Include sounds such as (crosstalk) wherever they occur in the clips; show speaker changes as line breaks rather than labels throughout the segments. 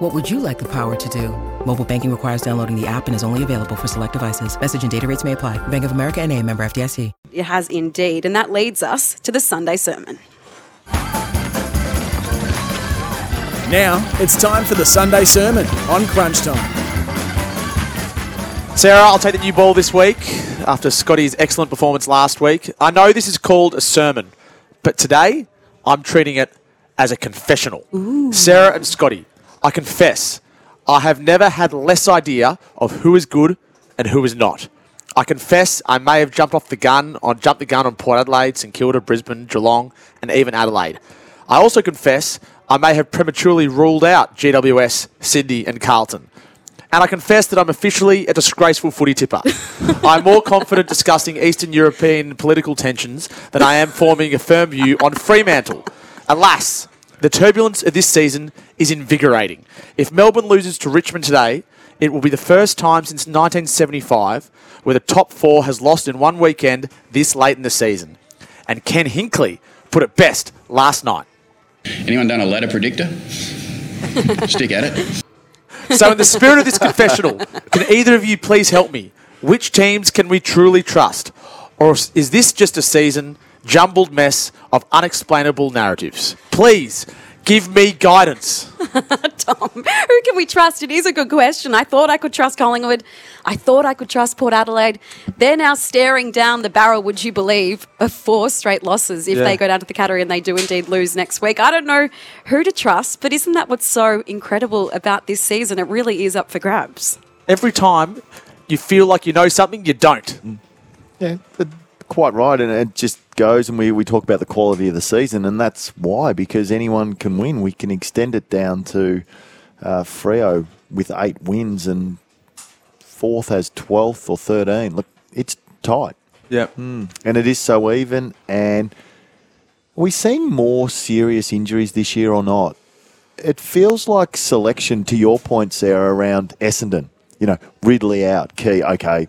What would you like the power to do? Mobile banking requires downloading the app and is only available for select devices. Message and data rates may apply. Bank of America and a member FDIC.
It has indeed. And that leads us to the Sunday sermon.
Now it's time for the Sunday sermon on Crunch Time.
Sarah, I'll take the new ball this week after Scotty's excellent performance last week. I know this is called a sermon, but today I'm treating it as a confessional. Sarah and Scotty, I confess, I have never had less idea of who is good and who is not. I confess I may have jumped off the gun on jumped the gun on Port Adelaide, St Kilda, Brisbane, Geelong, and even Adelaide. I also confess I may have prematurely ruled out GWS, Sydney, and Carlton. And I confess that I'm officially a disgraceful footy tipper. (laughs) I'm more confident discussing Eastern European political tensions than I am forming a firm view on Fremantle. Alas, the turbulence of this season is invigorating. If Melbourne loses to Richmond today, it will be the first time since 1975 where the top four has lost in one weekend this late in the season. And Ken Hinkley put it best last night.
Anyone done a ladder predictor? (laughs) Stick at it.
So, in the spirit of this confessional, can either of you please help me? Which teams can we truly trust? Or is this just a season jumbled mess of unexplainable narratives? Please give me guidance. (laughs)
Tom, who can we trust? It is a good question. I thought I could trust Collingwood. I thought I could trust Port Adelaide. They're now staring down the barrel, would you believe, of four straight losses if
Yeah.
they go down to the Cattery and they do indeed lose next week. I don't know who to trust, but isn't that what's so incredible about this season? It really is up for grabs.
Every time you feel like you know something, you don't.
Mm. Yeah, quite right, and it just goes, and we, we talk about the quality of the season, and that's why because anyone can win. We can extend it down to uh, Freo with eight wins, and fourth has twelfth or thirteen. Look, it's tight,
Yeah.
and it is so even. And are we seeing more serious injuries this year or not? It feels like selection. To your point, Sarah, around Essendon. You know, Ridley out, Key. Okay,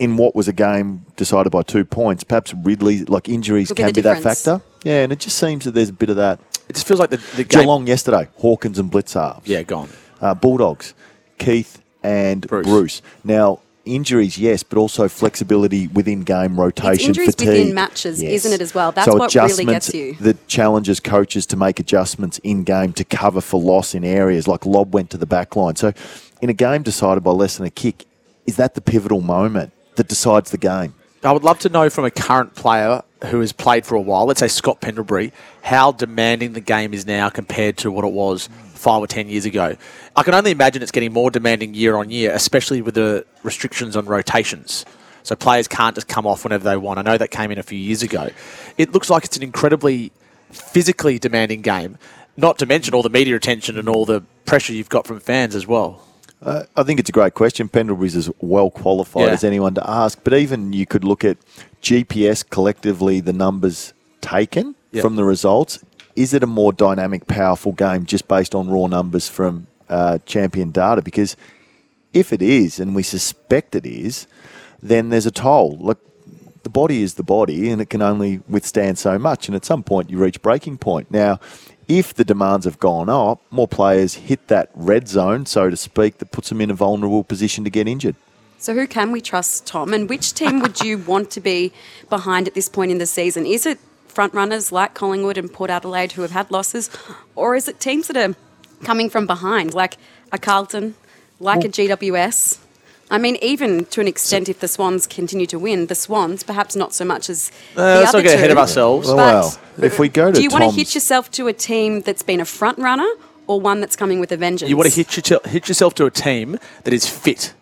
in what was a game decided by two points, perhaps Ridley, like injuries
Could
can
the
be that factor. Yeah, and it just seems that there's a bit of that.
It just feels like the, the game.
Geelong yesterday, Hawkins and Blitz Blicavs.
Yeah, gone.
Uh, Bulldogs, Keath and
Bruce.
Bruce. Now, injuries, yes, but also flexibility within game rotation,
injuries
fatigue.
within matches, isn't it, as well? That's
so
what really gets you.
That challenges coaches to make adjustments in game to cover for loss in areas like Lob went to the back line. So, in a game decided by less than a kick, is that the pivotal moment that decides the game?
I would love to know from a current player who has played for a while, let's say Scott Pendlebury, how demanding the game is now compared to what it was five or ten years ago. I can only imagine it's getting more demanding year on year, especially with the restrictions on rotations. So players can't just come off whenever they want. I know that came in a few years ago. It looks like it's an incredibly physically demanding game, not to mention all the media attention and all the pressure you've got from fans as well.
Uh, I think it's a great question. Pendlebury's as well qualified
Yeah.
as anyone to ask, but even you could look at GPS collectively, the numbers taken
Yeah.
from the results. Is it a more dynamic, powerful game just based on raw numbers from uh, champion data? Because if it is, and we suspect it is, then there's a toll. Look, the body is the body, and it can only withstand so much. And at some point, you reach breaking point. Now, if the demands have gone up, more players hit that red zone, so to speak, that puts them in a vulnerable position to get injured.
So who can we trust, Tom? And which team would you want to be behind at this point in the season? Is it front runners like Collingwood and Port Adelaide who have had losses, or is it teams that are coming from behind, like a Carlton, like a GWS? I mean, even to an extent, if the Swans continue to win, the Swans perhaps not so much as the
Uh, let's
other
not get ahead
two.
of ourselves.
Well,
But
well, if we go to
do you want to
Tom's-
hitch yourself to a team that's been a front runner or one that's coming with a vengeance?
You want to hit, your, hit yourself to a team that is fit.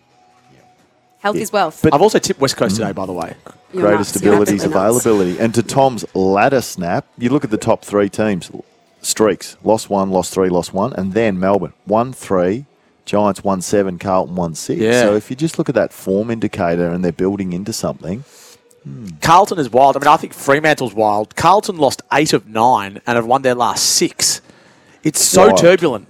health is wealth.
But-
I've also tipped West Coast today, by the way.
You're
greatest
nuts.
Abilities,
absolutely nuts.
availability. And to Tom's ladder snap, you look at the top three teams streaks lost one, lost three, lost one, and then Melbourne one, three, Giants one, seven, Carlton one, six.
Yeah.
So if you just look at that form indicator and they're building into something, hmm.
Carlton is wild. I mean, I think Fremantle's wild. Carlton lost eight of nine and have won their last six. It's so
Wild.
turbulent.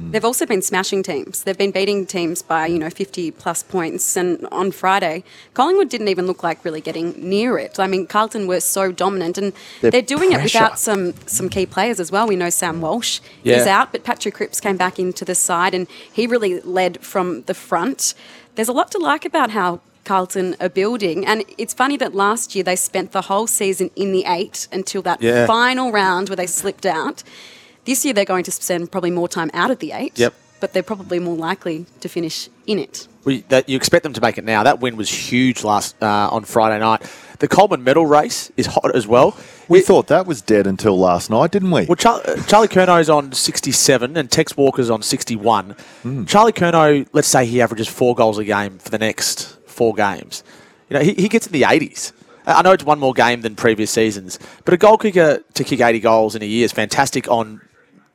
Mm.
They've also been smashing teams. They've been beating teams by, you know, 50 plus points. And on Friday, Collingwood didn't even look like really getting near it. I mean, Carlton were so dominant and
Their
they're doing it without some, some key players as well. We know Sam Walsh
Yeah.
is out, but Patrick Cripps came back into the side and he really led from the front. There's a lot to like about how Carlton are building. And it's funny that last year they spent the whole season in the eight until that
Yeah.
final round where they slipped out. This year they're going to spend probably more time out of the eight.
Yep.
But they're probably more likely to finish in it.
We, that you expect them to make it now. That win was huge last uh, on Friday night. The Coleman medal race is hot as well.
We
It-
thought that was dead until last night, didn't we?
Well, Char- uh, Charlie Curnow's on 67 and Tex Walker's on 61. Charlie Kerno, let's say he averages four goals a game for the next four games. You know, he, he gets in the 80s. I I know it's one more game than previous seasons, but a goal kicker to kick 80 goals in a year is fantastic on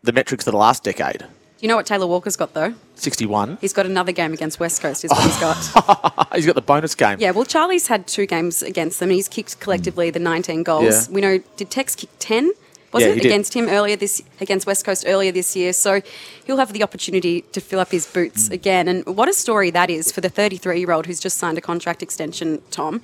the metrics of the last decade.
Do you know what Taylor Walker's got though?
61.
He's got another game against West Coast, is what he's got. (laughs)
He's got the bonus game.
Yeah, well, Charlie's had two games against them. He's kicked collectively the 19 goals.
Yeah.
We know, did Tex kick 10? Was
Yeah,
it
did.
against him earlier this against West Coast earlier this year? So he'll have the opportunity to fill up his boots mm. again. And what a story that is for the 33 year old who's just signed a contract extension. Tom,